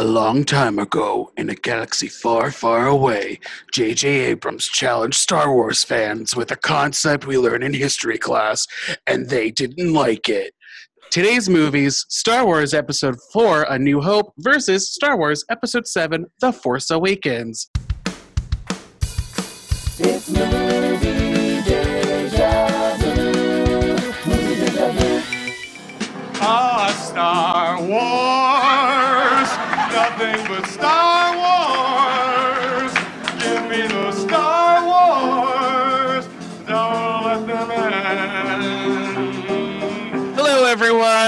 A long time ago, in a galaxy far, far away, J.J. Abrams challenged Star Wars fans with a concept we learn in history class, and they didn't like it. Today's movies Star Wars Episode 4 A New Hope versus Star Wars Episode 7 The Force Awakens.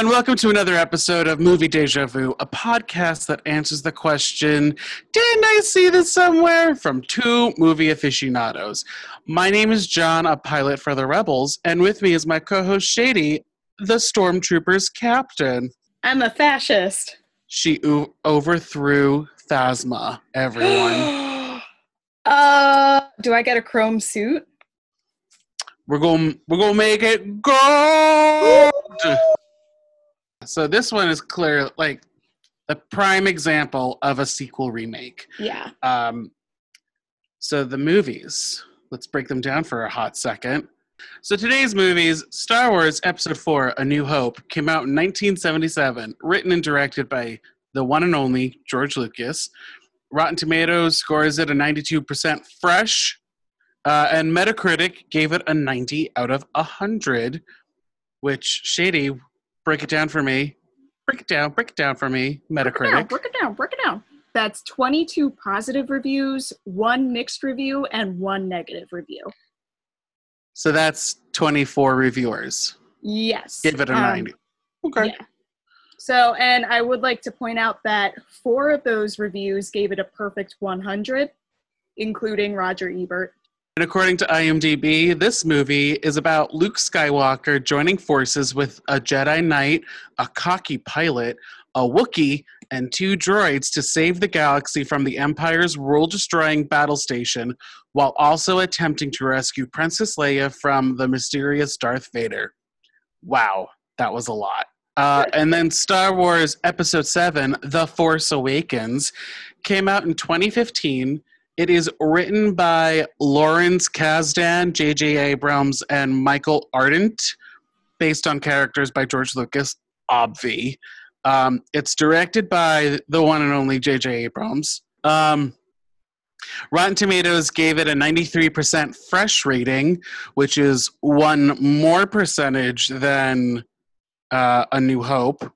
Everyone. Welcome to another episode of Movie Deja Vu, a podcast that answers the question Didn't I see this somewhere? from two movie aficionados. My name is John, a pilot for the Rebels, and with me is my co host Shady, the Stormtroopers captain. I'm a fascist. She o- overthrew Phasma, everyone. uh, do I get a chrome suit? we're going we're going to make it gold. So this one is clear like the prime example of a sequel remake. Yeah. Um, so the movies, let's break them down for a hot second. So today's movies, Star Wars Episode 4, A New Hope, came out in 1977, written and directed by the one and only George Lucas. Rotten Tomatoes scores it a 92% fresh, uh, and Metacritic gave it a 90 out of 100, which, Shady, break it down for me. Break it down, break it down for me, Break it down, Metacritic. break it down, break it down. That's 22 positive reviews, one mixed review, and one negative review. So that's 24 reviewers. Yes. Give it a Um, 90. Okay. Yeah. So, and I would like to point out that four of those reviews gave it a perfect 100, including Roger Ebert. And according to IMDb, this movie is about Luke Skywalker joining forces with a Jedi Knight, a cocky pilot, a Wookiee, and two droids to save the galaxy from the Empire's world destroying battle station while also attempting to rescue Princess Leia from the mysterious Darth Vader. Wow, that was a lot. Uh, and then Star Wars Episode 7, The Force Awakens, came out in 2015. It is written by Lawrence Kasdan, J.J. Abrams, and Michael Arndt, based on characters by George Lucas, obvi. Um, it's directed by the one and only J.J. Abrams. Um, Rotten Tomatoes gave it a 93% fresh rating, which is one more percentage than uh, A New Hope.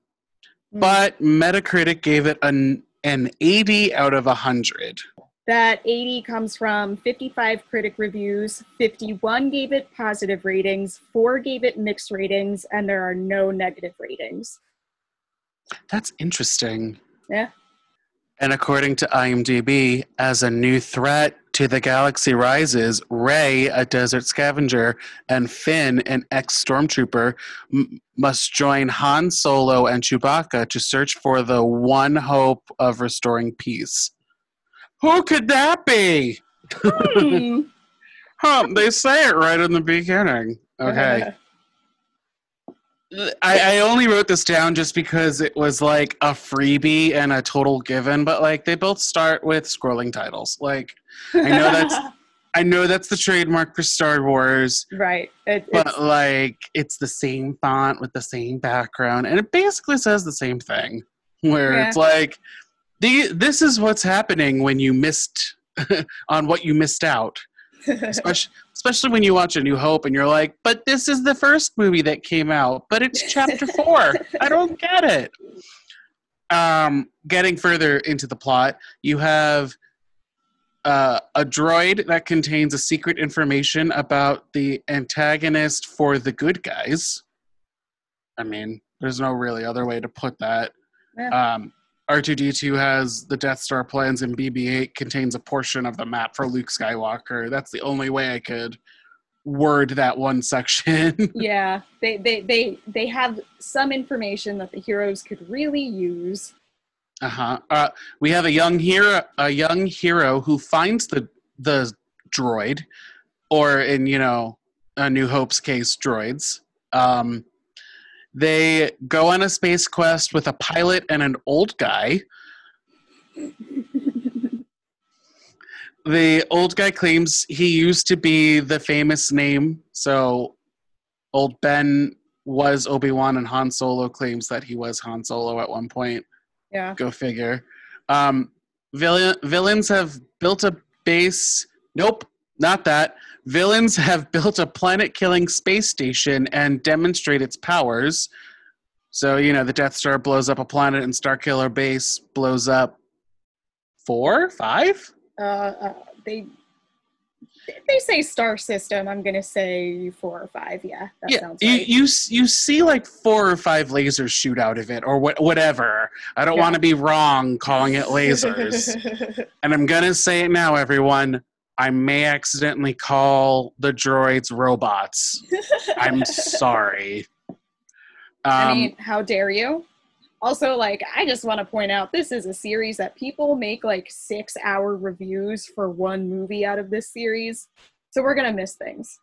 But Metacritic gave it an, an 80 out of 100. That 80 comes from 55 critic reviews, 51 gave it positive ratings, 4 gave it mixed ratings, and there are no negative ratings. That's interesting. Yeah. And according to IMDb, as a new threat to the galaxy rises, Rey, a desert scavenger, and Finn, an ex stormtrooper, m- must join Han Solo and Chewbacca to search for the one hope of restoring peace. Who could that be? Hmm. Huh, they say it right in the beginning. Okay. I, I only wrote this down just because it was like a freebie and a total given, but like they both start with scrolling titles. Like I know that's I know that's the trademark for Star Wars, right. It, but it's, like it's the same font with the same background, and it basically says the same thing. Where Yeah. it's like, the, this is what's happening when you missed on what you missed out especially, especially when you watch A New Hope and you're like, but this is the first movie that came out, but it's chapter four. I don't get it. Um, getting further into the plot, you have uh, a droid that contains a secret information about the antagonist for the good guys. I mean, there's no really other way to put that. Yeah. Um, R2D2 has the Death Star plans, and BB 8 contains a portion of the map for Luke Skywalker. That's the only way I could word that one section. yeah, they, they, they, they have some information that the heroes could really use. uh-huh. Uh We have a young hero, a young hero who finds the the droid, or in you know, a New Hope's case, droids. Um, They go on a space quest with a pilot and an old guy. the old guy claims he used to be the famous name. So old Ben was Obi Wan, and Han Solo claims that he was Han Solo at one point. yeah. Go figure. Um, villain, villains have built a base. Nope, not that. Villains have built a planet killing space station and demonstrate its powers. So, you know, the Death Star blows up a planet and Starkiller Base blows up four, five? Uh, uh, they they say star system. I'm gonna say four or five. Yeah, that yeah, sounds you, right. you s- you see like four or five lasers shoot out of it, or what, whatever. I don't Yeah. want to be wrong calling it lasers. and I'm gonna say it now, everyone. I may accidentally call the droids robots. I'm sorry. Um, I mean, how dare you? Also, like, I just want to point out this is a series that people make like six hour reviews for one movie out of this series. So we're going to miss things.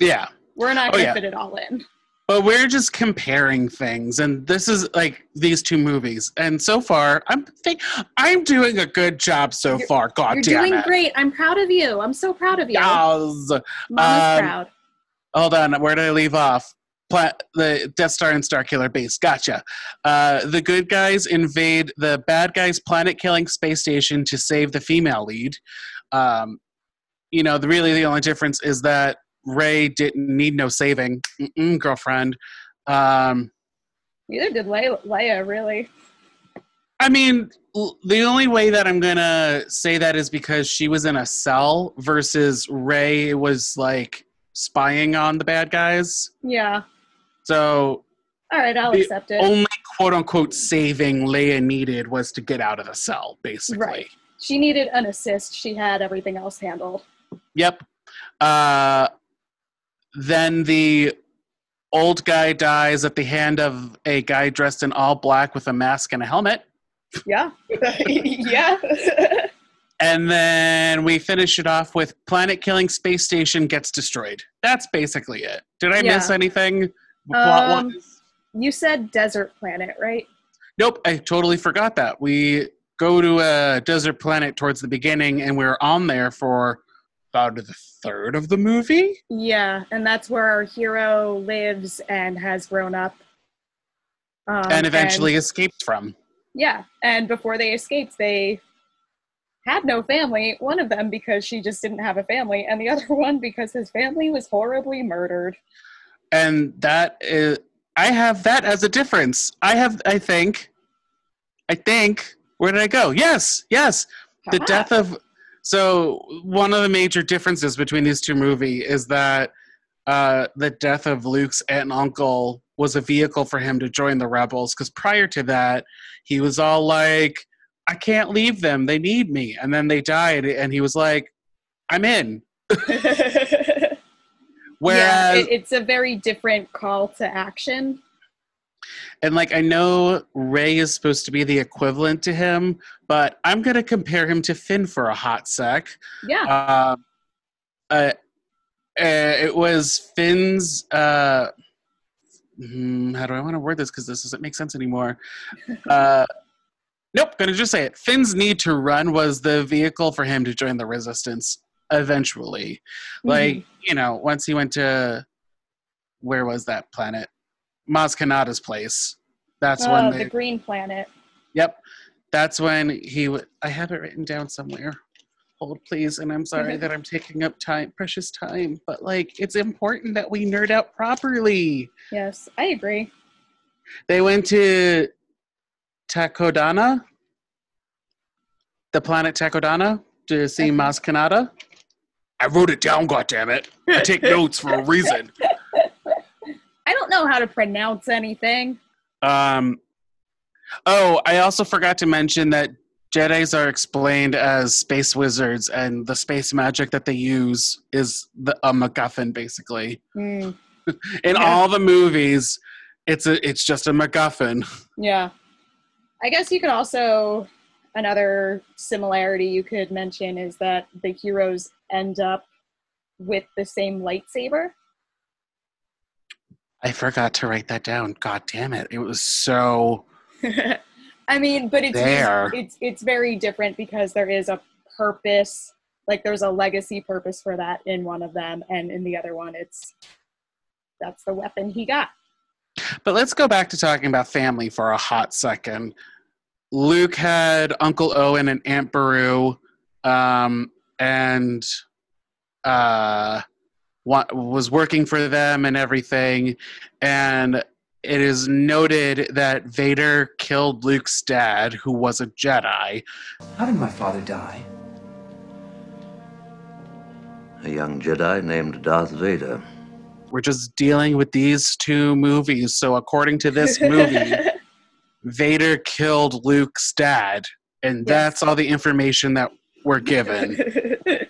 yeah, We're not Oh, going to yeah. fit it all in. But we're just comparing things, and this is like these two movies. And so far, I'm think I'm doing a good job so You're- far. God You're damn doing it! great. I'm proud of you. I'm so proud of you. Yes. Mama's Um, proud. Hold on, where did I leave off? Pla- the Death Star and Starkiller base. Gotcha. Uh, the good guys invade the bad guys' planet-killing space station to save the female lead. Um, you know, the really the only difference is that Rey didn't need no saving, Mm-mm, girlfriend. Um, Neither did Le- Leia, really. I mean, l- the only way that I'm gonna say that is because she was in a cell versus Rey was like spying on the bad guys. Yeah. So All right, I'll accept it. only quote unquote saving Leia needed was to get out of the cell, basically. Right. She needed an assist. She had everything else handled. Yep. Uh, then the old guy dies at the hand of a guy dressed in all black with a mask and a helmet. Yeah. yeah. And then we finish it off with planet killing space station gets destroyed. That's basically it. Did I miss anything? Um, you said desert planet, right? Nope, I totally forgot that. We go to a desert planet towards the beginning, and we're on there for about the third of the movie. Yeah, and that's where our hero lives and has grown up. Um, and eventually escaped from. yeah, and before they escaped, they had no family. One of them because she just didn't have a family, and the other one because his family was horribly murdered. And that is, I have that as a difference. I have, I think, I think, where did I go? Yes, yes, the death of so one of the major differences between these two movies is that uh, the death of luke's aunt and uncle was a vehicle for him to join the rebels because prior to that he was all like i can't leave them. They need me. And then they died and he was like i'm in. Yeah, whereas it, it's a very different call to action. And like i know rey is supposed to be the equivalent to him but i'm going to compare him to finn for a hot sec Yeah, uh, uh, uh, it was Finn's. Uh, hmm, how do I want to word this? Because this doesn't make sense anymore. Uh, nope, gonna just say it. Finn's need to run was the vehicle for him to join the resistance eventually. Like you know, once he went to where was that planet? Maz Kanata's place. That's oh, when the green planet. Yep. That's when he. W- I have it written down somewhere. Hold, please. And I'm sorry mm-hmm. that I'm taking up time, precious time, but like, it's important that we nerd out properly. Yes, I agree. They went to Takodana, the planet Takodana, to see. Maz Kanata. I wrote it down. God damn it! I take notes for a reason. I don't know how to pronounce anything. Um, oh, I also forgot to mention that Jedi's are explained as space wizards, and the space magic that they use is the, a MacGuffin, basically. Hmm, In Yeah. all the movies, it's a it's just a MacGuffin. yeah. I guess you could also, another similarity you could mention is that the heroes end up with the same lightsaber. I forgot to write that down. God damn it! It was so I mean, but it's There. it's it's very different because there is a purpose, like there's a legacy purpose for that in one of them, and in the other one, it's that's the weapon he got. But let's go back to talking about family for a hot second. Luke had Uncle Owen and Aunt Beru, um, and uh, was working for them and everything. And it is noted that Vader killed Luke's dad, who was a Jedi. How did my father die? A young Jedi named Darth Vader. We're just dealing with these two movies. So, according to this movie, Vader killed Luke's dad, and Yes. that's all the information that we're given.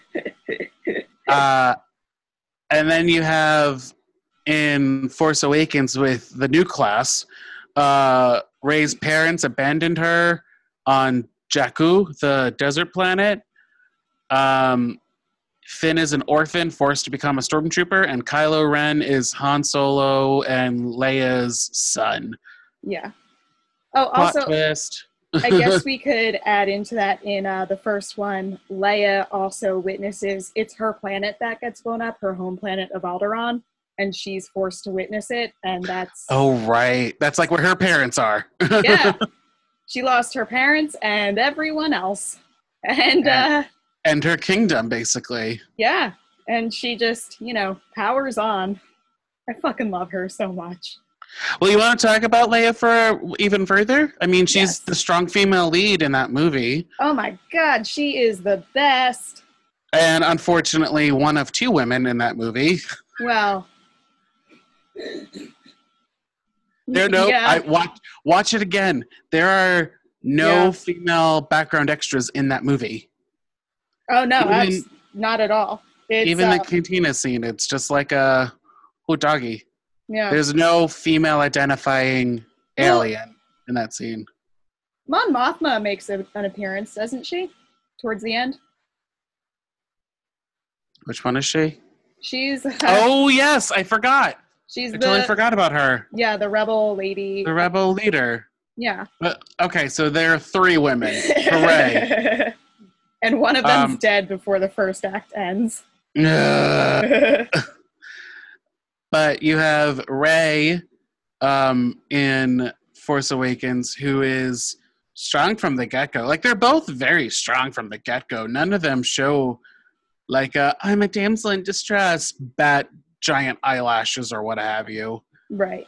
uh, and then you have in Force Awakens with the new class, uh, Rey's parents abandoned her on Jakku, the desert planet. Um, Finn is an orphan forced to become a stormtrooper, and Kylo Ren is Han Solo and Leia's son. yeah. Oh, Plot also, twist. I guess we could add into that in uh, the first one. Leia also witnesses it's her planet that gets blown up, her home planet of Alderaan, and she's forced to witness it. And that's oh right, that's like where her parents are. yeah, she lost her parents and everyone else, and uh, and her kingdom, basically. yeah, and she just you know powers on. I fucking love her so much. Well, you want to talk about Leia for even further? I mean, she's Yes. the strong female lead in that movie, Oh my god, she is the best. and unfortunately, one of two women in that movie. Well, There, no, Yeah. I watch watch it again. There are no Yeah. female background extras in that movie. oh no, even- not at all. It's, even uh, the cantina scene, it's just like a oh doggy. Yeah. There's no female identifying alien in that scene. Mon Mothma makes a, an appearance, doesn't she? Towards the end, Which one is she? she's uh, oh yes, I forgot. she's I the totally forgot about her. yeah the rebel lady. The rebel leader. Yeah, But, okay, so there are three women. Hooray. and one of them's Um, dead before the first act ends. Ugh. But you have Rey um, in Force Awakens, who is strong from the get go. Like they're both very strong from the get go. None of them show like i I'm a damsel in distress, bat giant eyelashes or what have you. right.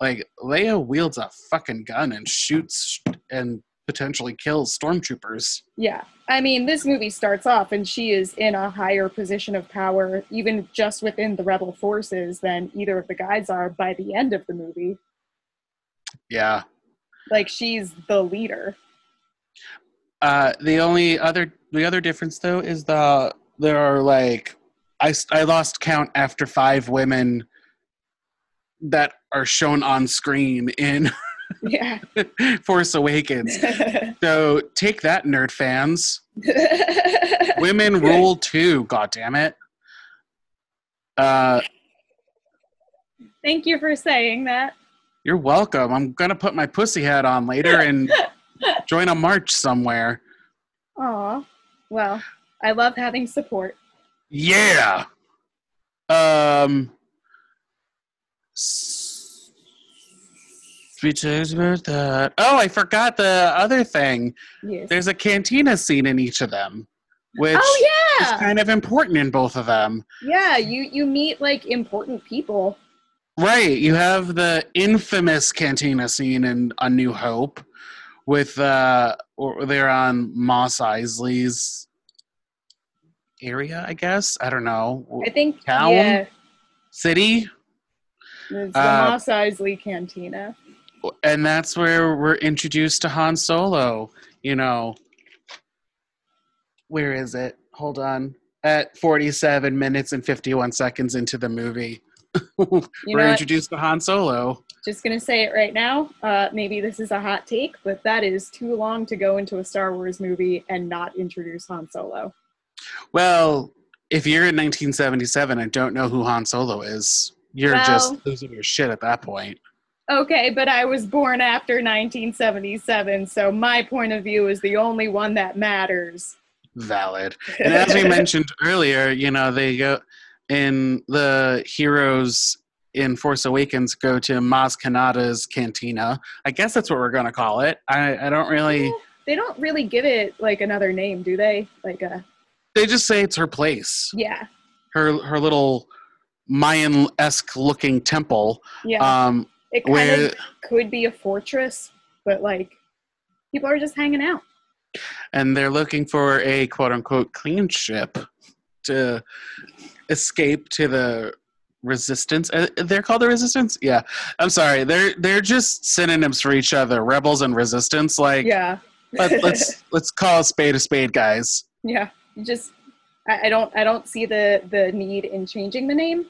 Like Leia wields a fucking gun and shoots and potentially kills stormtroopers. Yeah. I mean, this movie starts off and she is in a higher position of power, even just within the rebel forces, than either of the guys are by the end of the movie. Yeah. Like, she's the leader. Uh, the only other the other difference though is the there are like I I lost count after five women that are shown on screen in Yeah. Force Awakens. So take that, nerd fans. Women rule too. God damn it. Uh, Thank you for saying that. you're welcome. I'm gonna put my pussy hat on later and join a march somewhere. Aw. Well, I love having support. Yeah. Um. s- We talked about that. Oh, I forgot the other thing. Yes. There's a cantina scene in each of them, which oh is kind of important in both of them. Yeah, you you meet like important people. Right. You have the infamous cantina scene in A New Hope with uh or they're on Mos Eisley's area, I guess. I don't know. I think Town? yeah, City. it's the Uh, Mos Eisley Cantina. And that's where we're introduced to Han Solo. You know, where is it? Hold on. At 47 minutes and 51 seconds into the movie, we're what? introduced to Han Solo. Just gonna say it right now. Uh, maybe this is a hot take, but that is too long to go into a Star Wars movie and not introduce Han Solo. Well, if you're in 1977 and don't know who Han Solo is, you're Well- just losing your shit at that point. Okay, but I was born after 1977, so my point of view is the only one that matters. Valid. And as we mentioned earlier, you know, they go in the heroes in Force Awakens go to Maz Kanata's cantina. I guess that's what we're gonna call it. I, I don't really They don't really give it like another name, do they? Like a they just say it's her place. yeah, Her her little Mayan esque looking temple. yeah. Um it kind where of could be a fortress, but like people are just hanging out. and they're looking for a quote unquote clean ship to escape to the resistance Uh, they're called the resistance yeah i'm sorry they're they're just synonyms for each other rebels and resistance like Yeah. let, let's let's call a spade a spade guys yeah. Just I, I don't I don't see the the need in changing the name.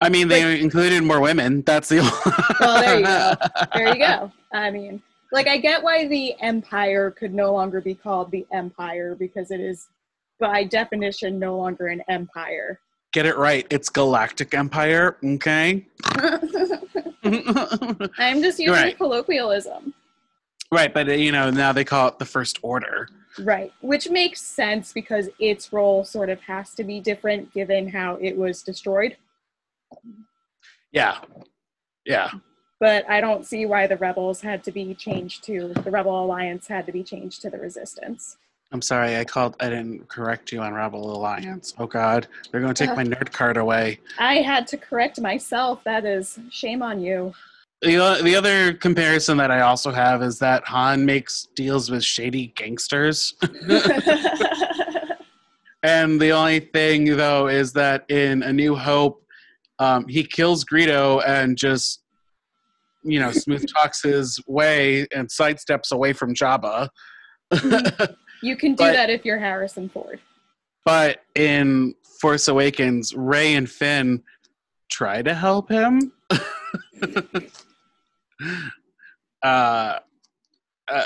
I mean they included more women that's the Well, there you go. There you go. I mean, like I get why the empire could no longer be called the empire because it is by definition no longer an empire. get it right it's galactic empire okay I'm just using Right. colloquialism. right but uh, you know now they call it the first order Right, which makes sense because its role sort of has to be different given how it was destroyed. Yeah yeah But I don't see why the rebels had to be changed to the Rebel Alliance had to be changed to the Resistance. I'm sorry, I called. I didn't correct you on Rebel Alliance. Oh God, they're going to take Uh. my nerd card away. I had to correct myself. That is shame on you. The the other comparison that I also have is that Han makes deals with shady gangsters, and the only thing though is that in A New Hope, um, he kills Greedo and just you know smooth talks his way and sidesteps away from Jabba. you can do But- that if you're Harrison Ford. But in Force Awakens, Rey and Finn try to help him. uh, uh,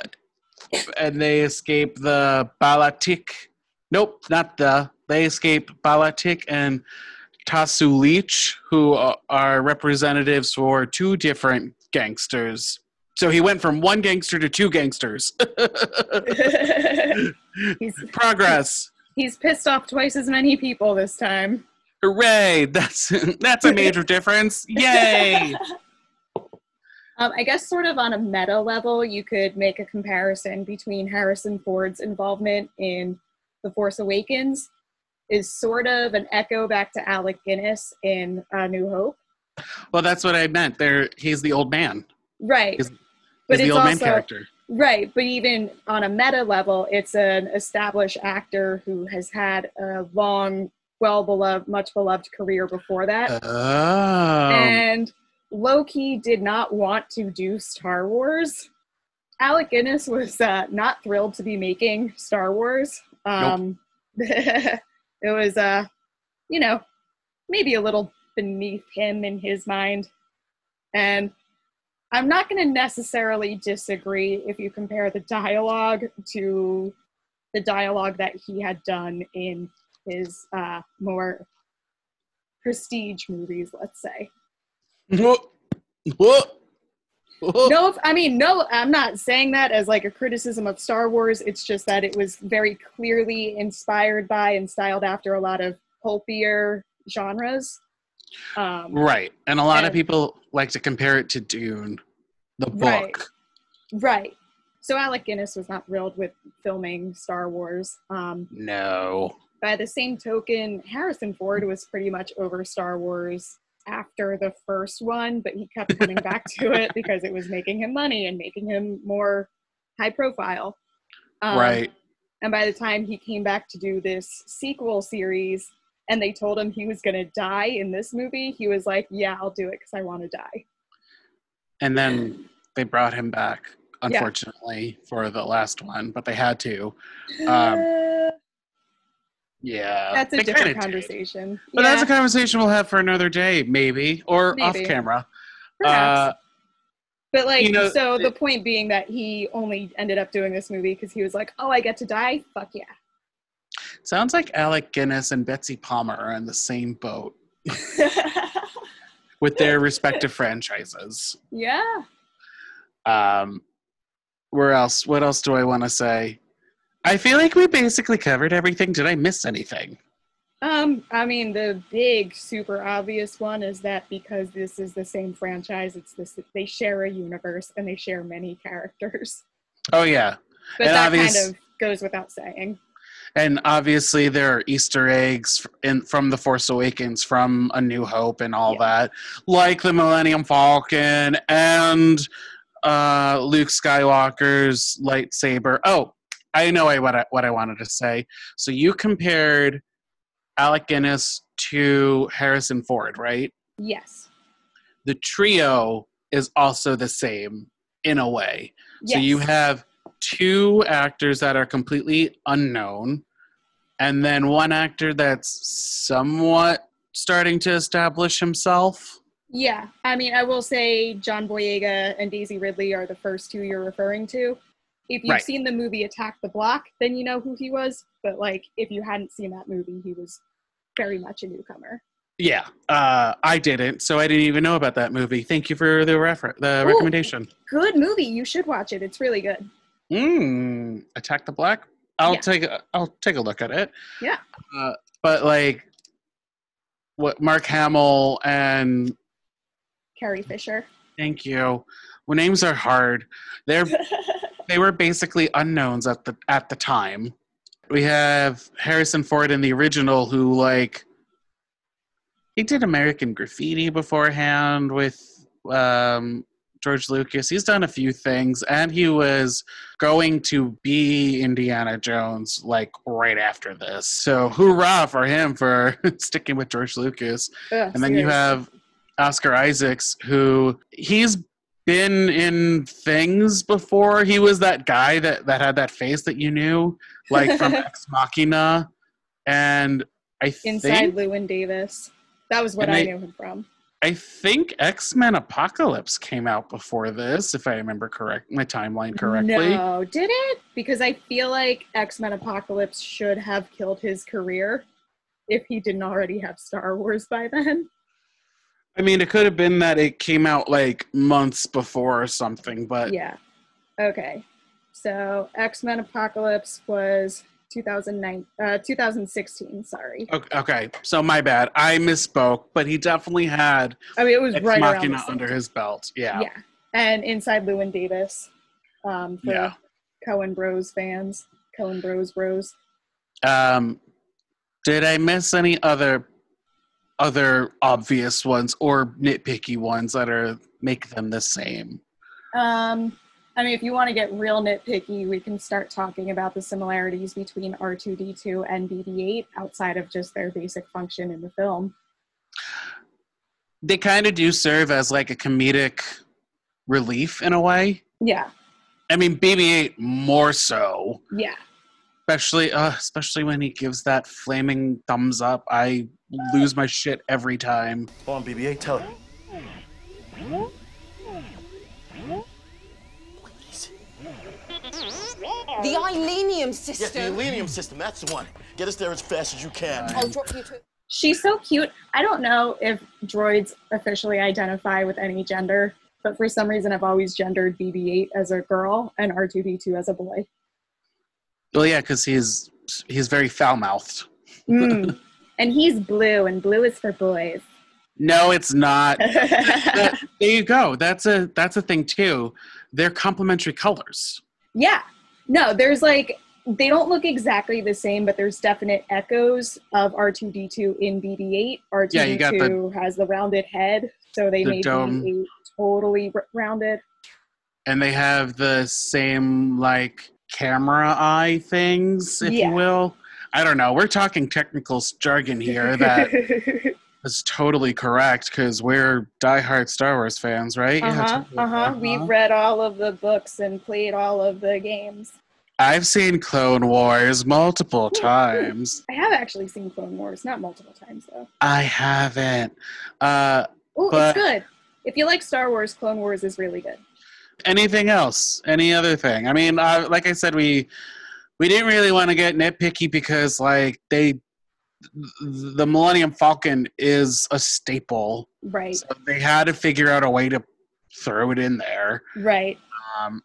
and they escape the Bala-Tik. Nope, not the. They escape Bala-Tik and Tasu Leech, who are representatives for two different gangsters. So he went from one gangster to two gangsters. he's Progress. he's pissed off twice as many people this time. Hooray! That's that's a major difference. Yay! Um, I guess, sort of on a meta level, you could make a comparison between Harrison Ford's involvement in The Force Awakens is sort of an echo back to Alec Guinness in A New Hope. Well, that's what I meant. There, he's the old man. Right. He's- but he's it's the old man character. right. But even on a meta level, it's an established actor who has had a long, well beloved, much beloved career before that. Oh, and Loki did not want to do Star Wars. Alec Guinness was uh, not thrilled to be making Star Wars. Um, it was, uh, you know, maybe a little beneath him in his mind. And I'm not going to necessarily disagree if you compare the dialogue to the dialogue that he had done in his uh, more prestige movies, let's say. No i mean no i'm not saying that as like a criticism of star wars it's just that it was very clearly inspired by and styled after a lot of pulpier genres um, Right, and a lot of people like to compare it to Dune, the book. Right. right so alec guinness was not thrilled with filming star wars um, No. by the same token harrison ford was pretty much over star wars after the first one but he kept coming back to it because it was making him money and making him more high profile Um, right. And by the time he came back to do this sequel series and they told him he was going to die in this movie, he was like, Yeah, I'll do it because I want to die. And then they brought him back, unfortunately, for the last one, but they had to. Um, Yeah. that's a different kinda did. conversation. But yeah, that's a conversation we'll have for another day, maybe, or off camera. perhaps. Uh, but like, you know, so the point being that he only ended up doing this movie because he was like, Oh, I get to die? Fuck yeah. sounds like Alec Guinness and Betsy Palmer are in the same boat. with their respective franchises. Yeah. Um, where else? What else do I want to say? I feel like we basically covered everything. Did I miss anything? Um, I mean, the big, super obvious one is that because this is the same franchise, it's this they share a universe and they share many characters. Oh yeah, But And that obvious- kind of goes without saying. and obviously there are Easter eggs in from the Force Awakens, from A New Hope, and all Yeah. that, like the Millennium Falcon and uh, Luke Skywalker's lightsaber. Oh, I know I, what I, what I wanted to say. So you compared Alec Guinness to Harrison Ford, right? Yes. The trio is also the same in a way. Yes. So you have two actors that are completely unknown, and then one actor that's somewhat starting to establish himself. Yeah, I mean, I will say John Boyega and Daisy Ridley are the first two you're referring to. If you've Right. seen the movie Attack the Block, then you know who he was. But like, if you hadn't seen that movie, he was very much a newcomer. Yeah, uh, I didn't, so I didn't even know about that movie. Thank you for the refer- the Ooh. recommendation. Good movie. You should watch it. It's really good. Mm, Attack the Black. I'll Yeah. take a, I'll take a look at it. Yeah. Uh, but like, what Mark Hamill and Carrie Fisher. thank you. Well, names are hard. They're they were basically unknowns at the at the time. We have Harrison Ford in the original, who like he did American Graffiti beforehand with um, George Lucas. He's done a few things, and he was going to be Indiana Jones like right after this. So hoorah for him for sticking with George Lucas. Ugh, And then you have Oscar Isaacs, who he's been in things before. He was that guy that, that had that face that you knew, like from Ex Machina. And I Inside think Llewyn Davis. That was what And I knew him from. I think X Men Apocalypse came out before this, if I remember correct my timeline correctly. No, did it? Because I feel like X Men Apocalypse should have killed his career if he didn't already have Star Wars by then. I mean, it could have been that it came out like months before or something, but Yeah. Okay. So X Men Apocalypse was 2009, uh, 2016. Sorry. okay, okay. So my bad, I misspoke. But he definitely had I mean, it was Ex right around Machina same under his belt. Yeah. Yeah. And Inside Llewyn Davis um, for Yeah. Coen Bros fans. Coen Bros Bros. Um, did I miss any other other obvious ones or nitpicky ones that are make them the same? Um, I mean, if you want to get real nitpicky, we can start talking about the similarities between R2D2 and BB8 outside of just their basic function in the film. They kind of do serve as like a comedic relief in a way. Yeah, I mean, BB-8 more so, yeah. especially uh, especially when he gives that flaming thumbs up. I lose my shit every time. Go on, BB-8, tell her. The Ileenium Yes, the system. System, that's the one. Get us there as fast as you can. I'll drop you to. She's so cute. I don't know if droids officially identify with any gender, but for some reason, I've always gendered BB8 as a girl and R2D2 as a boy. Well, yeah, because he's he's very foul mouthed. Mm. and he's blue, and blue is for boys. No, it's not. There you go. That's a that's a thing too. They're complementary colors. Yeah. No, there's like they don't look exactly the same, but there's definite echoes of R2D2 in BB8. R2D2 Yeah, you got the- has the rounded head, so they the made dome. BB8 totally r- rounded. and they have the same like camera eye things, if Yeah. you will. I don't know. We're talking technical jargon here that is totally correct because we're diehard Star Wars fans, right? uh huh. totally. Uh huh. We've read all of the books and played all of the games. I've seen Clone Wars multiple times. I have actually seen Clone Wars, not multiple times though. I haven't. Uh, Oh, it's good. If you like Star Wars, Clone Wars is really good. anything else? Any other thing? I mean, uh, like I said, we we didn't really want to get nitpicky because like they the Millennium Falcon is a staple. Right. So they had to figure out a way to throw it in there. Right. Um,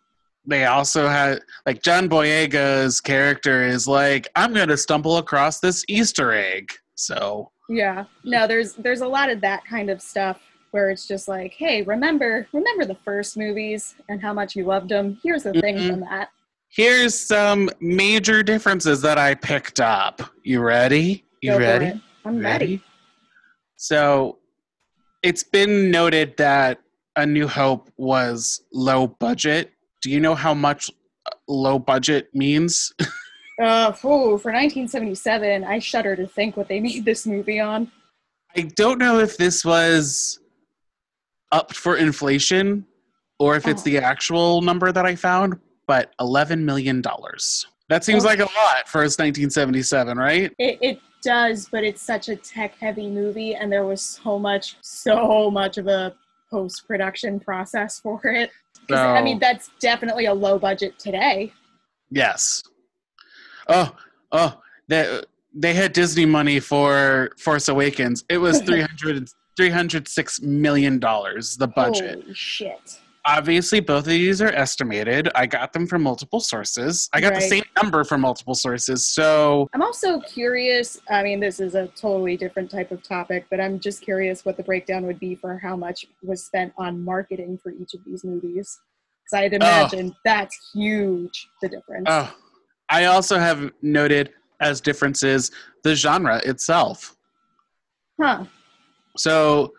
they also had like John Boyega's character is like, I'm gonna stumble across this Easter egg. So Yeah. No, there's there's a lot of that kind of stuff where it's just like, hey, remember remember the first movies and how much you loved them. Here's the thing Mhm. from that. Here's some major differences that I picked up. You ready? You Go ready? I'm ready. So it's been noted that A New Hope was low budget. Do you know how much uh, low budget means? Uh, ooh, for 1977, I shudder to think what they made this movie on. I don't know if this was up for inflation or if it's Oh. the actual number that I found, but $11 million. That seems Oh. like a oh. lot for its 1977, right? It, it does, but it's such a tech-heavy movie, and there was so much, so much of a post-production process for it. 'Cause, I mean, that's definitely a low budget today. Yes. Oh, oh, they they had Disney money for Force Awakens. It was 300 306 million dollars the budget. Holy shit! Obviously both of these are estimated. I got them from multiple sources. I got the same number from multiple sources. So, I'm also curious. I mean, this is a totally different type of topic, but I'm just curious what the breakdown would be for how much was spent on marketing for each of these movies. Because I'd oh. imagine that's huge. The difference. oh, I also have noted as differences the genre itself. Huh. So,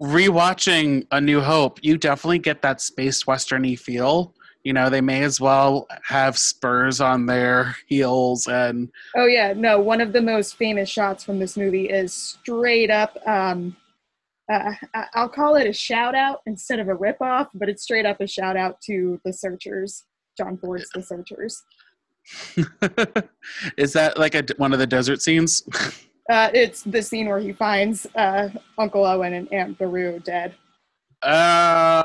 rewatching A New Hope, you definitely get that space westerny feel. You know, they may as well have spurs on their heels and Oh yeah, no. One of the most famous shots from this movie is straight up. Um, uh, I'll call it a shout out instead of a rip off, but it's straight up a shout out to the Searchers, John Ford's The Searchers. is that like a one of the desert scenes? Uh, it's the scene where he finds uh, Uncle Owen and Aunt Beru dead. Uh,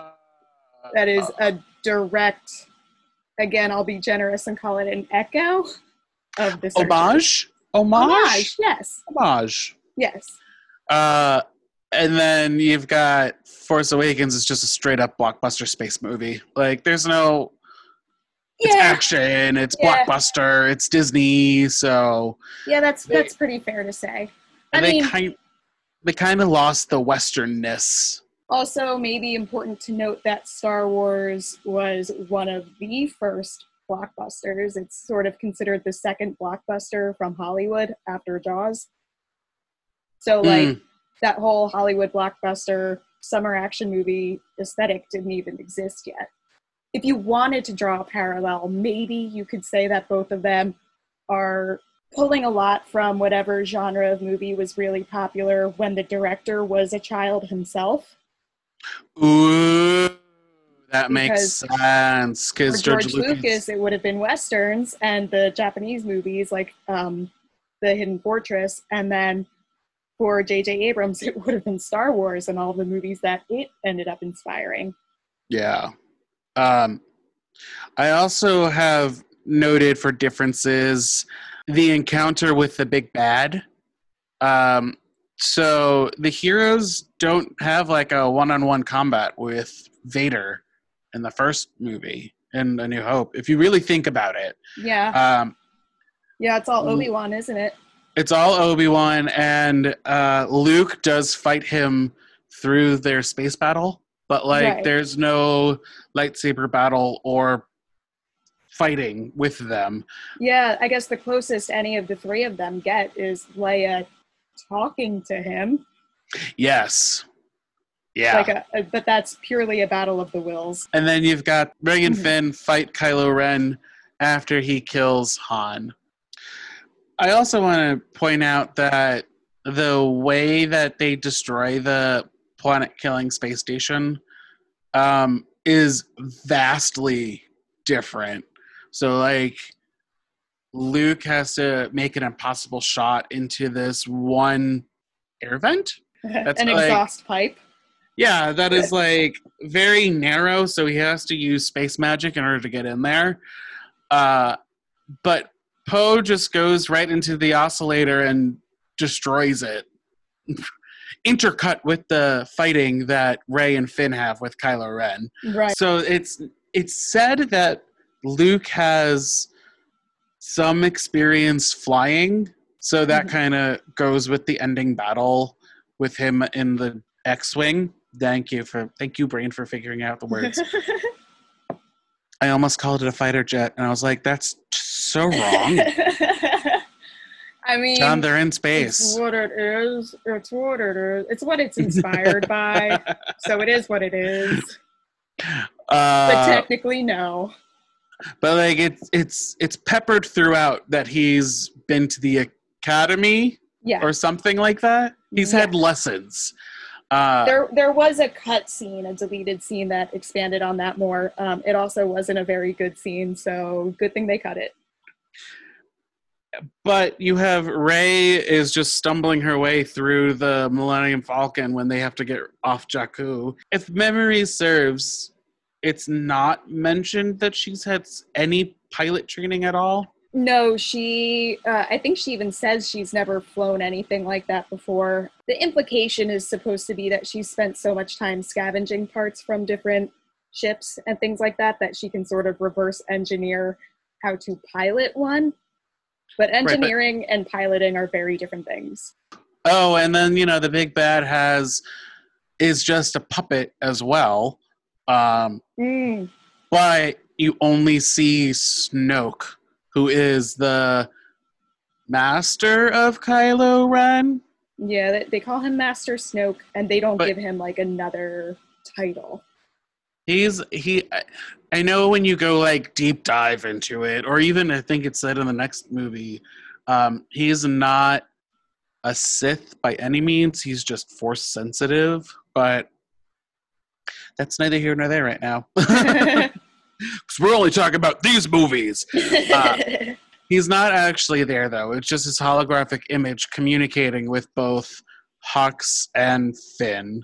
That is a direct. Again, I'll be generous and call it an echo of the Searchers. homage? Homage? Homage, yes, Homage. yes. Uh, and then you've got Force Awakens is just a straight up blockbuster space movie. Like, there's no. It's action. It's Yeah. blockbuster. It's Disney. So yeah, that's that's pretty fair to say. I and they mean, kind they kind of lost the westernness. Also, maybe important to note that Star Wars was one of the first blockbusters. It's sort of considered the second blockbuster from Hollywood after Jaws. So, like, Mm. that whole Hollywood blockbuster summer action movie aesthetic didn't even exist yet. If you wanted to draw a parallel, maybe you could say that both of them are pulling a lot from whatever genre of movie was really popular when the director was a child himself. Ooh, that makes Because sense. Because George, George, Lucas, it would have been westerns and the Japanese movies like um, The Hidden Fortress, and then for J.J. Abrams, it would have been Star Wars and all the movies that it ended up inspiring. Yeah. Um, I also have noted for differences the encounter with the big bad. Um, so the heroes don't have like a one-on-one combat with Vader in the first movie in A New Hope. If you really think about it, Yeah, um, yeah, it's all. Obi Wan, isn't it? it's all Obi Wan, and uh, Luke does fight him through their space battle, but like Right. there's no lightsaber battle or fighting with them. Yeah, I guess the closest any of the three of them get is Leia talking to him. Yes, yeah. Like a, a, but that's purely a battle of the wills. and then you've got Rey and Mhm. Finn fight Kylo Ren after he kills Han. I also want to point out that the way that they destroy the planet-killing space station um, is vastly different. So, like, Luke has to make an impossible shot into this one air vent. That's An like- exhaust pipe. Yeah, that is like very narrow, so he has to use space magic in order to get in there. Uh, but Poe just goes right into the oscillator and destroys it. Intercut with the fighting that Rey and Finn have with Kylo Ren. Right. So it's it's said that Luke has some experience flying, so that Mhm. kind of goes with the ending battle with him in the X-wing. Thank you for thank you, brain, for figuring out the words. I almost called it a fighter jet, and I was like, "That's so wrong." I mean, they're in space. it's what it is. It's what it is. It's what it's inspired by. So it is what it is. But Uh, technically, no. but like it's it's it's peppered throughout that he's been to the academy Yeah. or something like that. He's had lessons. Uh, there there was a cut scene, a deleted scene that expanded on that more. Um, it also wasn't a very good scene, so good thing they cut it. But you have Rey is just stumbling her way through the Millennium Falcon when they have to get off Jakku. If memory serves, it's not mentioned that she's had any pilot training at all. No, she. Uh, I think she even says she's never flown anything like that before. The implication is supposed to be that she spent so much time scavenging parts from different ships and things like that that she can sort of reverse engineer how to pilot one. But but- engineering and piloting are very different things. Oh, and then you know the big bad has is just a puppet as well. Um, Mm, but you only see Snoke, who is the master of Kylo Ren. yeah, they, they call him Master Snoke, and they don't But- give him like another title. He's he. I- know when you go like deep dive into it, or even I think it's said in the next movie, um, he's not a Sith by any means. He's just Force sensitive, but that's neither here nor there right now. Because we're only talking about these movies. Uh, He's not actually there though. It's just his holographic image communicating with both Hux and Finn.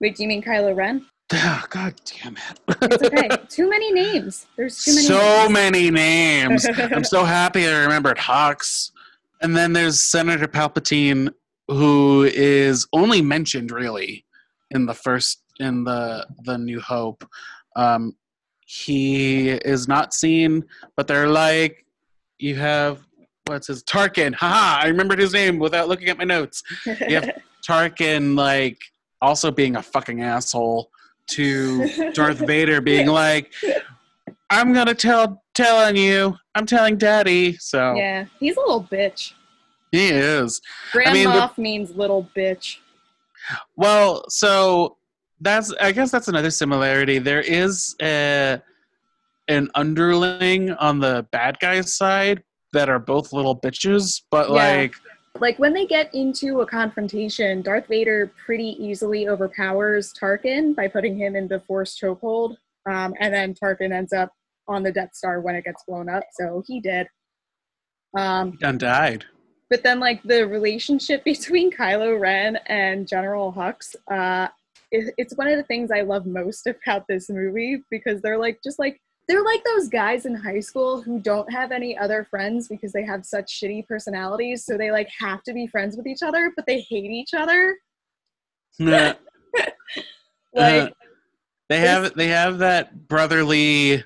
Wait, do you mean Kylo Ren? Ah, God damn it! It's okay. too many names. There's too many. so names. many names. I'm so happy I remembered Hux. And then there's Senator Palpatine, who is only mentioned really in the first in the the New Hope. Um, he is not seen, but they're like, you have what's his Tarkin? Haha! I remembered his name without looking at my notes. You have- Tarkin like also being a fucking asshole to Darth Vader being like, I'm gonna tell telling you, I'm telling Daddy. So yeah, he's a little bitch. he is. Grand I mean, the- Moff means little bitch. Well, so that's I guess that's another similarity. There is a an underling on the bad guy's side that are both little bitches, but Yeah. like Like when they get into a confrontation, Darth Vader pretty easily overpowers Tarkin by putting him in the Force chokehold, um, and then Tarkin ends up on the Death Star when it gets blown up. So he did. Um, done died. but then like the relationship between Kylo Ren and General Hux, uh, it, it's one of the things I love most about this movie because they're like just like they're like those guys in high school who don't have any other friends because they have such shitty personalities, so they like have to be friends with each other, but they hate each other. Uh, Like they have they have that brotherly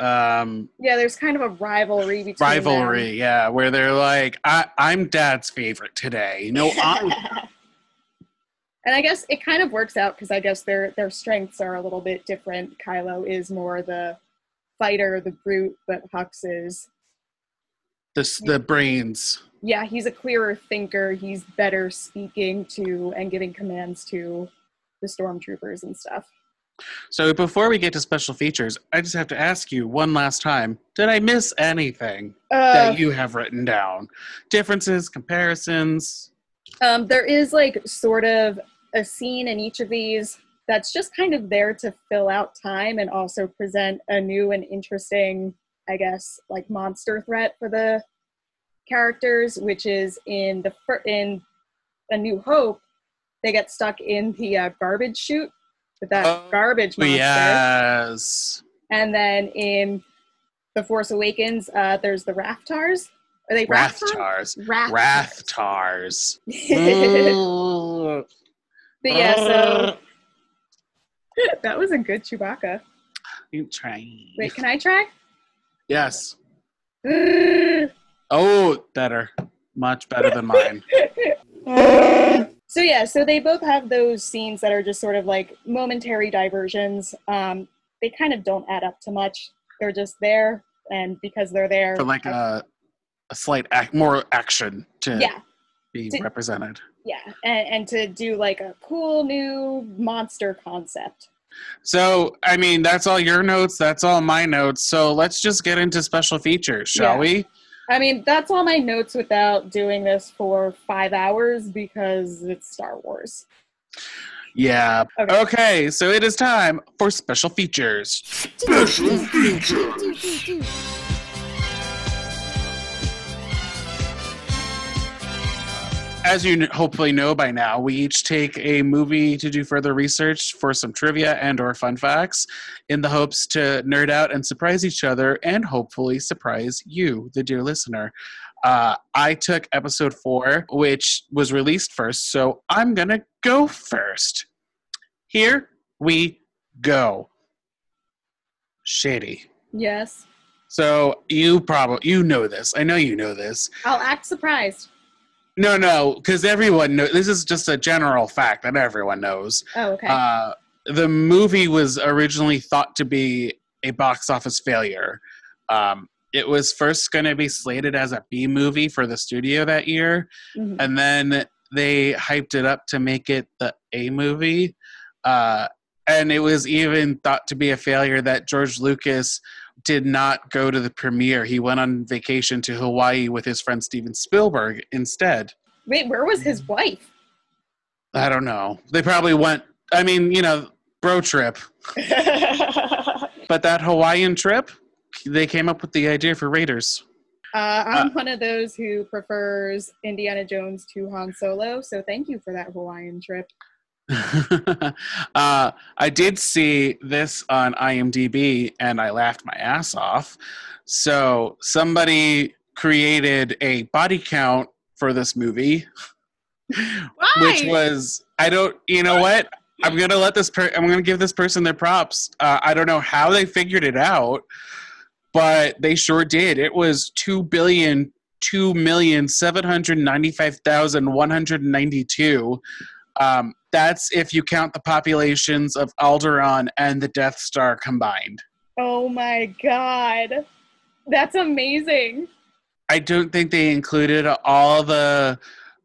um yeah, there's kind of a rivalry between rivalry, them. yeah, where they're like, I, I'm dad's favorite today. No, I'm and I guess it kind of works out because I guess their their strengths are a little bit different. Kylo is more the fighter, the brute, but Hux is the, the brains. yeah, he's a clearer thinker. He's better speaking to and giving commands to the stormtroopers and stuff. So before we get to special features, I just have to ask you one last time: Did I miss anything Uh, that you have written down? Differences, comparisons? um, there is like sort of a scene in each of these that's just kind of there to fill out time and also present a new and interesting, I guess, like monster threat for the characters, which is in the fir- in A New Hope, they get stuck in the uh, garbage chute with that Oh, garbage monster. Yes. And then in The Force Awakens, uh, there's the Raftars, Are they Rathtars. Wrath. Rathtars. But yeah, so that was a good Chewbacca. You try. Wait, can I try? Yes. Oh, better. Much better than mine. So yeah, so they both have those scenes that are just sort of like momentary diversions. Um, they kind of don't add up to much. They're just there, and because they're there, For like a, a slight act, more action to yeah, be To- represented. Yeah, and, and to do like a cool new monster concept. So, I mean, that's all your notes. That's all my notes. So let's just get into special features, shall Yeah. we? I mean, that's all my notes without doing this for five hours because it's Star Wars. Yeah. Okay. Okay, so it is time for special features. special features. As you hopefully know by now, we each take a movie to do further research for some trivia and or fun facts in the hopes to nerd out and surprise each other and hopefully surprise you, the dear listener. Uh, I took episode four, which was released first, so I'm going to go first. Here we go. Shady. Yes, So you probably you know this. I know you know this. I'll act surprised. No, no, because everyone knows. This is just a general fact that everyone knows. Oh, okay. Uh, the movie was originally thought to be a box office failure. Um, it was first going to be slated as a B movie for the studio that year, Mhm. and then they hyped it up to make it the A movie. Uh, and it was even thought to be a failure that George Lucas did not go to the premiere. He went on vacation to Hawaii with his friend Steven Spielberg instead. Wait, where was his wife? I don't know. They probably went. I mean, you know, bro trip. But that Hawaiian trip, they came up with the idea for Raiders. Uh, I'm one of those who prefers Indiana Jones to Han Solo, so thank you for that Hawaiian trip. uh, I did see this on IMDb and I laughed my ass off. So somebody created a body count for this movie, which was I don't. You know what? I'm gonna let this. Per- I'm gonna give this person their props. Uh, I don't know how they figured it out, but they sure did. It was two billion two million seven hundred ninety-five thousand one hundred ninety-two. Um, that's if you count the populations of Alderaan and the Death Star combined. Oh my god. That's amazing. I don't think they included all the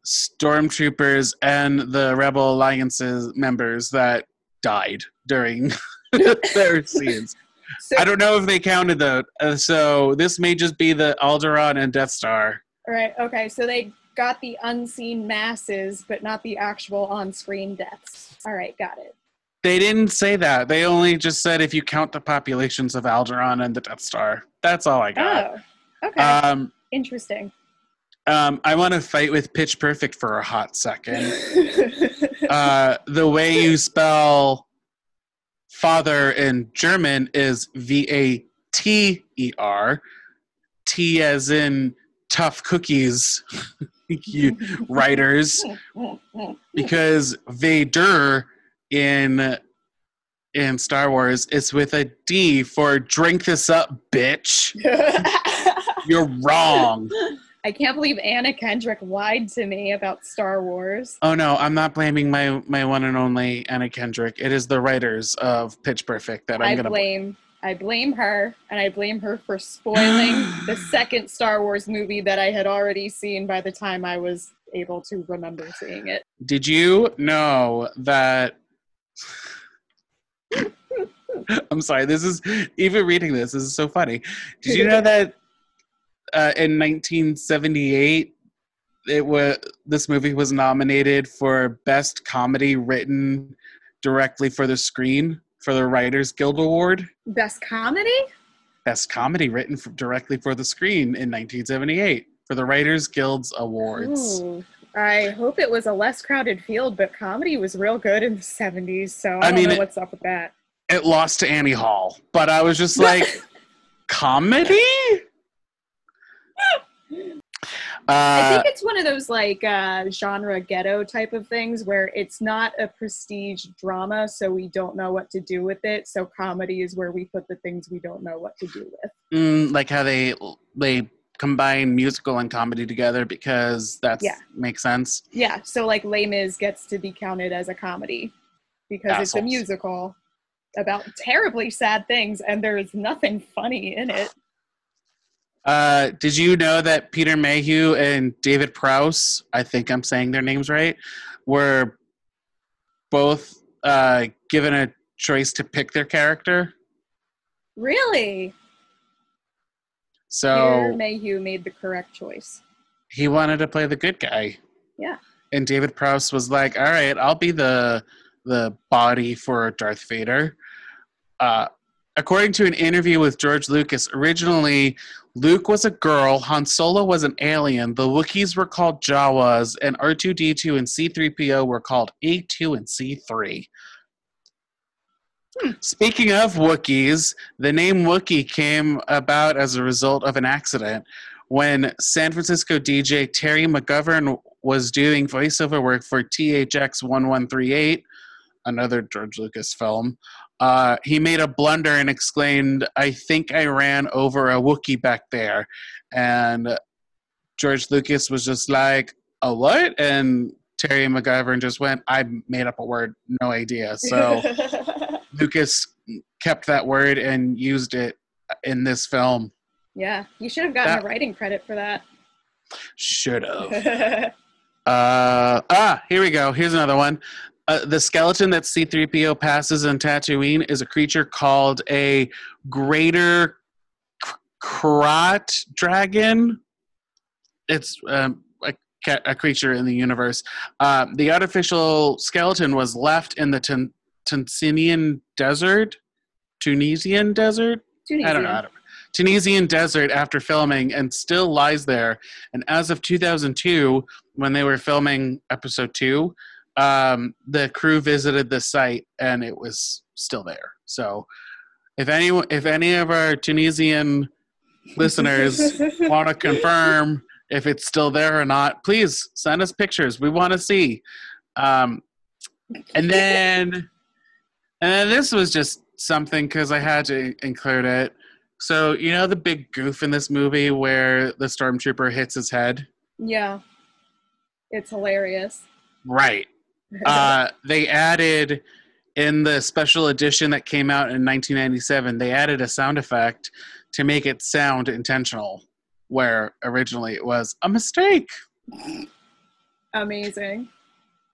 stormtroopers and the Rebel Alliance's members that died during their scenes. So, I don't know if they counted though. Uh, so this may just be the Alderaan and Death Star. Right. okay, so they got the unseen masses, but not the actual on screen deaths. All right, got it. They didn't say that. They only just said if you count the populations of Alderaan and the Death Star. That's all I got. Oh, okay. Um, Interesting. um, I want to fight with Pitch Perfect for a hot second. uh, the way you spell father in German is V A T E R. T as in tough cookies, you writers, because Vader in in Star Wars is with a D for drink this up, bitch. You're wrong. I can't believe Anna Kendrick lied to me about Star Wars. Oh no, I'm not blaming my my one and only Anna Kendrick. It is the writers of Pitch Perfect that I'm I gonna blame I blame her and I blame her for spoiling the second Star Wars movie that I had already seen by the time I was able to remember seeing it. Did you know that? I'm sorry. This is even reading this. This is so funny. Did you know that uh, in 1978, it was this movie was nominated for best comedy written directly for the screen for the Writers Guild Award. Best comedy? Best comedy written for, directly for the screen in 1978 for the Writers Guild's Awards. Ooh. I hope it was a less crowded field, but comedy was real good in the 70s, so I, I don't mean, know it- what's up with that. it lost to Annie Hall, but I was just like, comedy? I Uh, think it's one of those like uh, genre ghetto type of things where it's not a prestige drama, so we don't know what to do with it. So comedy is where we put the things we don't know what to do with. mm, like how they they combine musical and comedy together because that's Yeah. makes sense. Yeah, so like Les Mis gets to be counted as a comedy because it's a musical about terribly sad things, and there is nothing funny in it. Uh, did you know that Peter Mayhew and David Prowse, I think I'm saying their names right, were both uh, given a choice to pick their character? Really, So Peter Mayhew made the correct choice. he wanted to play the good guy. Yeah. And David Prowse was like, "All right, I'll be the the body for Darth Vader." Uh, according to an interview with George Lucas, originally Luke was a girl, Han Solo was an alien, the Wookiees were called Jawas, and R2D2 and C3PO were called A2 and C3. Hmm. Speaking of Wookiees, the name Wookiee came about as a result of an accident when San Francisco DJ Terry McGovern was doing voiceover work for THX 1138, another George Lucas film. Uh, he made a blunder and exclaimed, I think I ran over a Wookiee back there. And George Lucas was just like, A what? And Terry McGovern just went, I made up a word, no idea. So Lucas kept that word and used it in this film. yeah, you should have gotten That- a writing credit for that. Should have. Uh, ah, here we go. Here's another one. Uh, the skeleton that C3PO passes in Tatooine is a creature called a greater Krayt dragon. It's um, a, a creature in the universe. Uh, the artificial skeleton was left in the Tun- Tunisian desert. Tunisian desert? I don't know. I don't, Tunisian desert after filming and still lies there. And as of 2002, when they were filming episode two, um, the crew visited the site and it was still there. So, if any if any of our Tunisian listeners want to confirm if it's still there or not, please send us pictures. We want to see. Um, and then, and then this was just something because I had to include it. So you know the big goof in this movie where the stormtrooper hits his head, yeah, it's hilarious. right? Uh, they added in the special edition that came out in 1997. They added a sound effect to make it sound intentional, where originally it was a mistake. Amazing.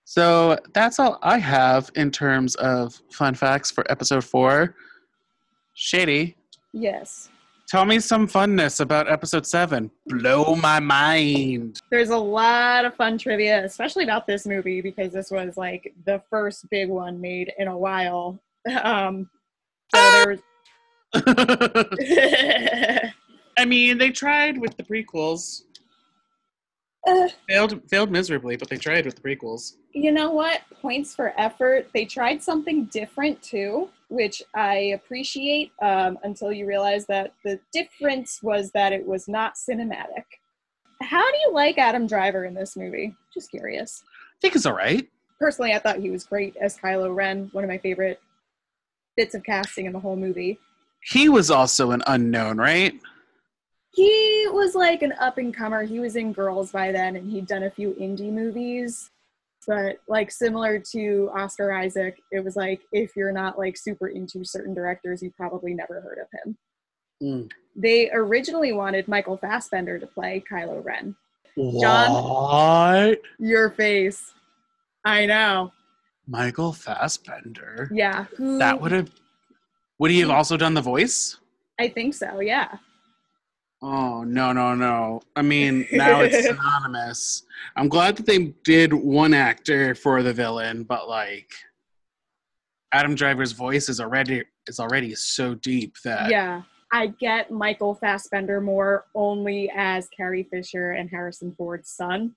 So that's all I have in terms of fun facts for episode four. Shady, Yes. Tell me some funness about episode seven. Blow my mind. There's a lot of fun trivia, especially about this movie, because this was like the first big one made in a while. Um, so there was. I mean, they tried with the prequels. Uh. failed failed miserably, but they tried with the prequels. you know what? Points for effort. They tried something different too, which I appreciate um, until you realize that the difference was that it was not cinematic. How do you like Adam Driver in this movie? Just curious. I think it's all right. Personally, I thought he was great as Kylo Ren, one of my favorite bits of casting in the whole movie. He was also an unknown, right? He was like an up and comer. He was in Girls by then, and he'd done a few indie movies. But like similar to Oscar Isaac, it was like if you're not like super into certain directors, you probably never heard of him. Mm. They originally wanted Michael Fassbender to play Kylo Ren. John? What? Your face. I know. Michael Fassbender. Yeah. Who, That would have. Would he have also done the voice? I think so. Yeah. Oh no no no! I mean now it's synonymous. I'm glad that they did one actor for the villain, but like Adam Driver's voice is already is already so deep that Yeah. I get Michael Fassbender more only as Carrie Fisher and Harrison Ford's son.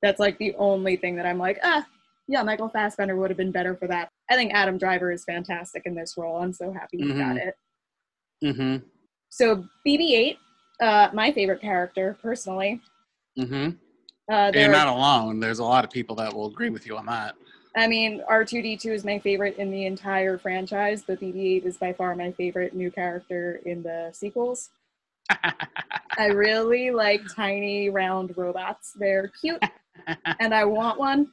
That's like the only thing that I'm like, ah, yeah, Michael Fassbender would have been better for that. I think Adam Driver is fantastic in this role. I'm so happy he got Mhm. it. hmm So BB-8, uh, my favorite character personally. Mm-hmm. Uh, You're not alone. There's a lot of people that will agree with you on that. I mean, R2D2 is my favorite in the entire franchise, but BB-8 is by far my favorite new character in the sequels. I really like tiny round robots. They're cute, and I want one,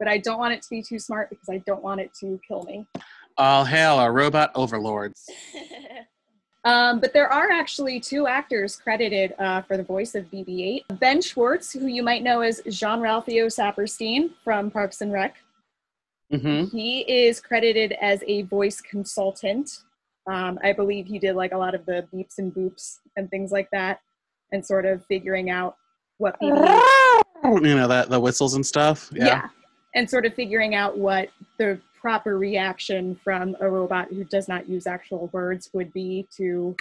but I don't want it to be too smart because I don't want it to kill me. All hail our robot overlords. Um, but there are actually two actors credited uh, for the voice of BB-8. Ben Schwartz, who you might know as Jean-Ralphio Saperstein from Parks and Rec, Mm-hmm. He is credited as a voice consultant. Um, I believe he did like a lot of the beeps and boops and things like that, and sort of figuring out what people, You know that the whistles and stuff. yeah. and sort of figuring out what the proper reaction from a robot who does not use actual words would be to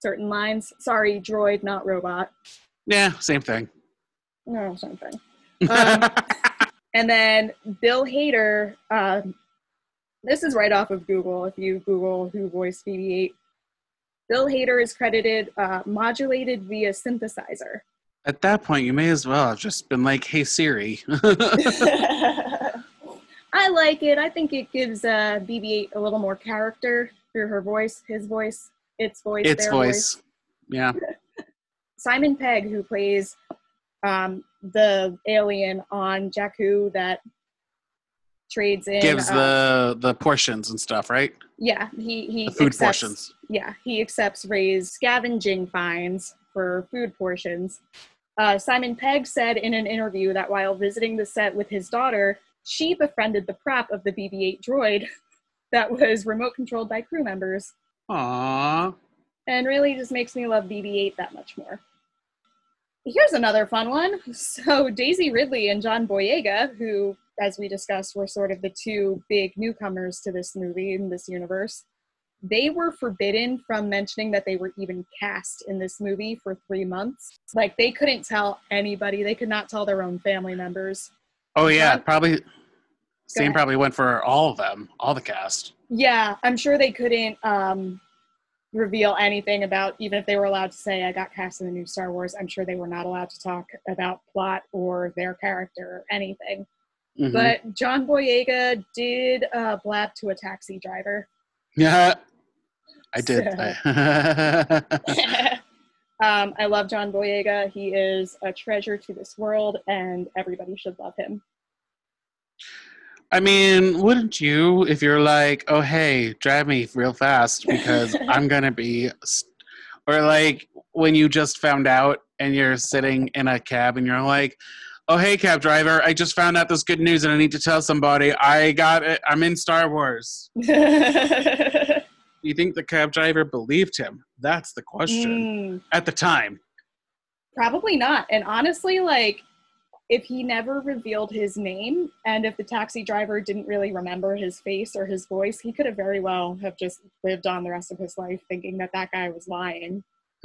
certain lines. Sorry, droid, not robot. Yeah, same thing. No, same thing. Um, And then Bill Hader, uh, this is right off of Google. If you Google who voiced BB-8, Bill Hader is credited uh, modulated via synthesizer. At that point, you may as well have just been like, "Hey Siri." I like it. I think it gives uh, BB-8 a little more character through her voice, his voice, its voice, its their voice. Yeah. Simon Pegg, who plays um, the alien on Jakku that trades in, Gives uh, the the portions and stuff, right? yeah, he he The food accepts, portions. Yeah, he accepts Rey's scavenging fines for food portions. Uh, Simon Pegg said in an interview that while visiting the set with his daughter, she befriended the prop of the BB-8 droid that was remote controlled by crew members, Aww. and really just makes me love BB-8 that much more. Here's another fun one. So Daisy Ridley and John Boyega, who, as we discussed, were sort of the two big newcomers to this movie in this universe, they were forbidden from mentioning that they were even cast in this movie for three months. Like they couldn't tell anybody. They could not tell their own family members. Oh yeah, John- probably. Same ahead. probably went for all of them, all the cast. Yeah, I'm sure they couldn't um, reveal anything about, even if they were allowed to say, I got cast in the new Star Wars, I'm sure they were not allowed to talk about plot or their character or anything. Mhm. But John Boyega did uh, blab to a taxi driver. yeah, I did. So- I- um, I love John Boyega. He is a treasure to this world, and everybody should love him. I mean, wouldn't you if you're like, oh, hey, drive me real fast because I'm going to be. St-. Or like when you just found out and you're sitting in a cab and you're like, oh, hey, cab driver, I just found out this good news and I need to tell somebody. I got it. I'm in Star Wars. You think the cab driver believed him? That's the question Mm. at the time. Probably not. And honestly, like, if he never revealed his name and if the taxi driver didn't really remember his face or his voice, he could have very well have just lived on the rest of his life thinking that that guy was lying.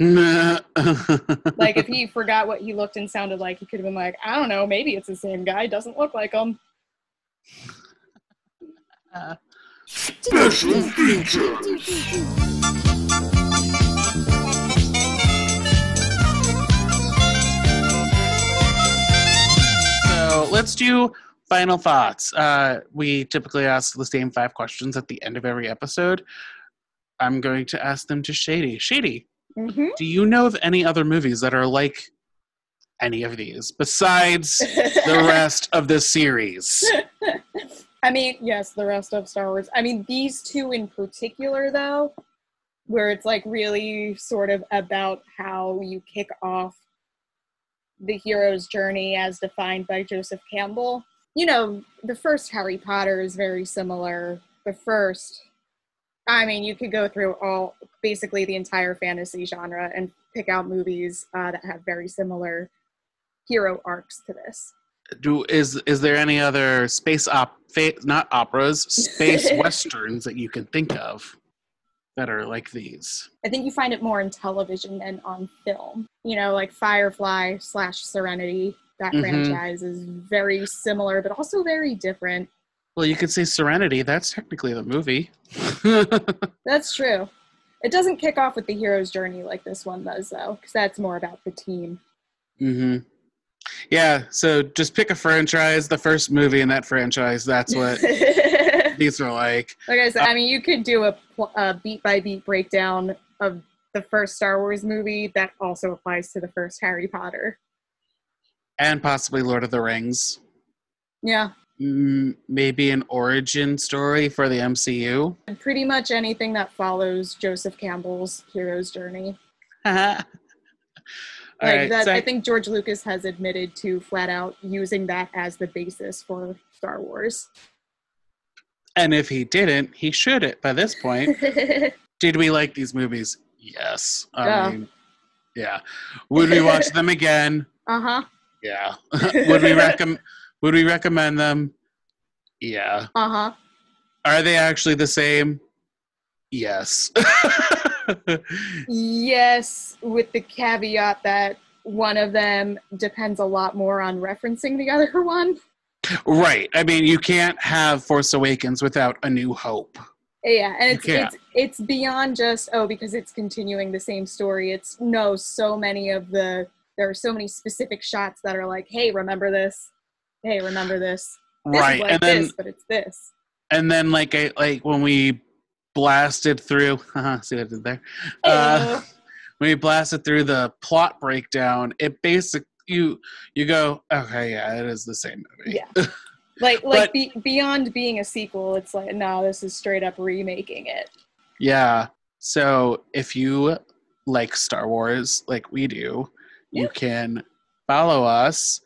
Like, if he forgot what he looked and sounded like, he could have been like, I don't know, maybe it's the same guy. Doesn't look like him. Special feature. So let's do final thoughts. Uh, we typically ask the same five questions at the end of every episode. I'm going to ask them to Shady. Shady, hmm do you know of any other movies that are like any of these besides the rest of the series? I mean, yes, the rest of Star Wars. I mean, these two in particular, though, where it's like really sort of about how you kick off the hero's journey as defined by Joseph Campbell. You know, the first Harry Potter is very similar. The first, I mean, you could go through all basically the entire fantasy genre and pick out movies uh, that have very similar hero arcs to this. Do is is there any other space op fa- not operas, space westerns that you can think of that are like these? I think you find it more in television than on film. You know, like Firefly slash Serenity, that Mhm. franchise is very similar, but also very different. Well, you could say Serenity. That's technically the movie. That's true. It doesn't kick off with the hero's journey like this one does, though, because that's more about the team. hmm Yeah, so just pick a franchise, the first movie in that franchise. That's what these are like. Like I said, I mean, you could do a, a beat by beat breakdown of the first Star Wars movie. That also applies to the first Harry Potter. And possibly Lord of the Rings. Yeah, Mm, maybe an origin story for the MCU. and pretty much anything that follows Joseph Campbell's hero's journey. All Like right, that, so- I think George Lucas has admitted to flat out using that as the basis for Star Wars. and if he didn't, he should it by this point. Did we like these movies? Yes. I Yeah. mean, yeah. Would we watch them again? uh huh. Yeah. would we recommend? Would we recommend them? Yeah. Uh huh. Are they actually the same? Yes. Yes, with the caveat that one of them depends a lot more on referencing the other one. right. I mean, you can't have Force Awakens without A New Hope. Yeah, and it's it's it's beyond just oh because it's continuing the same story. It's no, so many of the there are so many specific shots that are like, hey, remember this? Hey, remember this? This right. like and then this, but it's this. and then like I like when we blasted through see what I did there? Uh, when we blasted through the plot breakdown, it basic you you go, okay, yeah, it is the same movie. Yeah. Like like But- be, beyond being a sequel, it's like no, this is straight up remaking it. Yeah. So if you like Star Wars like we do, you Yeah. can follow us.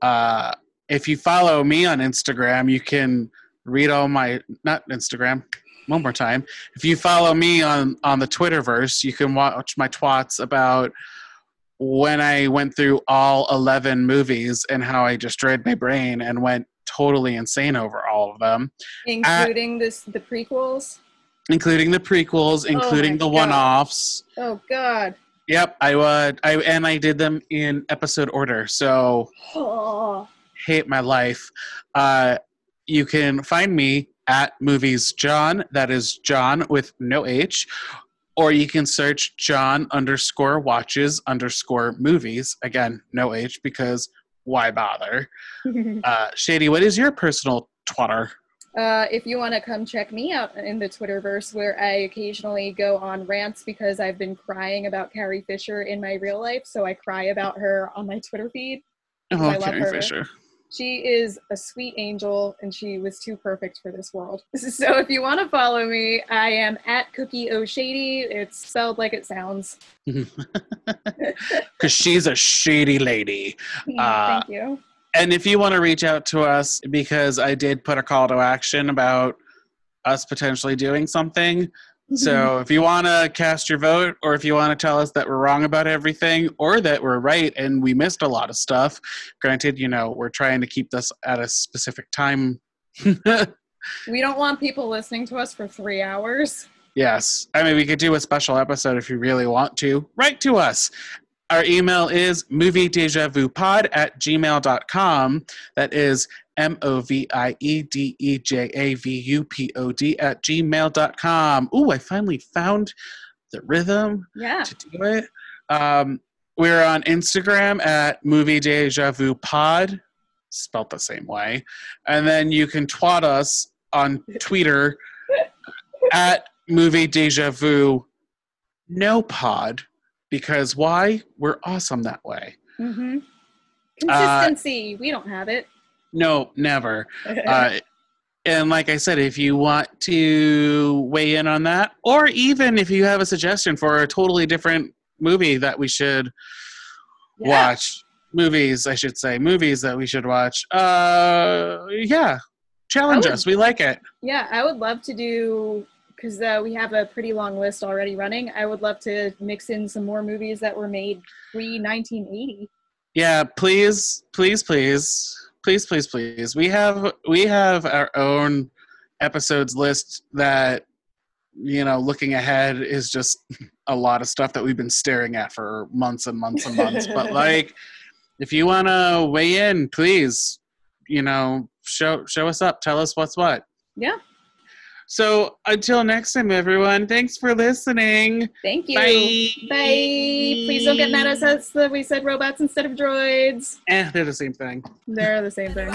Uh, if you follow me on Instagram, you can read all my not Instagram. One more time. If you follow me on on the Twitterverse, you can watch my twats about when I went through all 11 movies and how I destroyed my brain and went totally insane over all of them Including this the prequels. including the prequels, including my the one-offs. Oh god. Yep, I would. I and I did them in episode order. So Oh. hate my life. Uh, you can find me at movies John. That is John with no H. Or you can search John underscore watches underscore movies. Again, no H because why bother? Uh, Shady, what is your personal twatter? Uh, if you want to come check me out in the Twitterverse, where I occasionally go on rants because I've been crying about Carrie Fisher in my real life, so I cry about her on my Twitter feed. Oh, I love Carrie her. Fisher. She is a sweet angel, and she was too perfect for this world. So if you want to follow me, I am at Cookie O'Shady. It's spelled like it sounds. Because she's a shady lady. Uh, Thank you. And if you want to reach out to us, because I did put a call to action about us potentially doing something. So if you want to cast your vote, or if you want to tell us that we're wrong about everything, or that we're right and we missed a lot of stuff, granted, you know, we're trying to keep this at a specific time. we don't want people listening to us for three hours. yes. I mean, we could do a special episode if you really want to. Write to us. Our email is movie-deja-vu-pod at gmail.com. That is M O V I E D E J A V U P O D at gmail.com. Ooh, I finally found the rhythm Yeah. to do it. Um, we're on Instagram at Movie Deja Vu Pod, spelt the same way. And then you can twat us on Twitter at Movie Deja Vu No Pod because why? We're awesome that way. Mm-hmm. Uh, Consistency. we don't have it. No, never. uh, and like I said, if you want to weigh in on that, or even if you have a suggestion for a totally different movie that we should Yeah. watch, movies, I should say, movies that we should watch, uh, yeah, challenge would- us. We like it. Yeah, I would love to do because uh, we have a pretty long list already running. I would love to mix in some more movies that were made pre 1980. Yeah, please, please, please, please, please, please. We have we have our own episodes list that you know, looking ahead is just a lot of stuff that we've been staring at for months and months and months. but like, if you want to weigh in, please, you know, show show us up. Tell us what's what. Yeah. So until next time, everyone, thanks for listening. Thank you. Bye. Bye. Please don't get mad at us that we said robots instead of droids. Eh, they're the same thing. They're the same thing.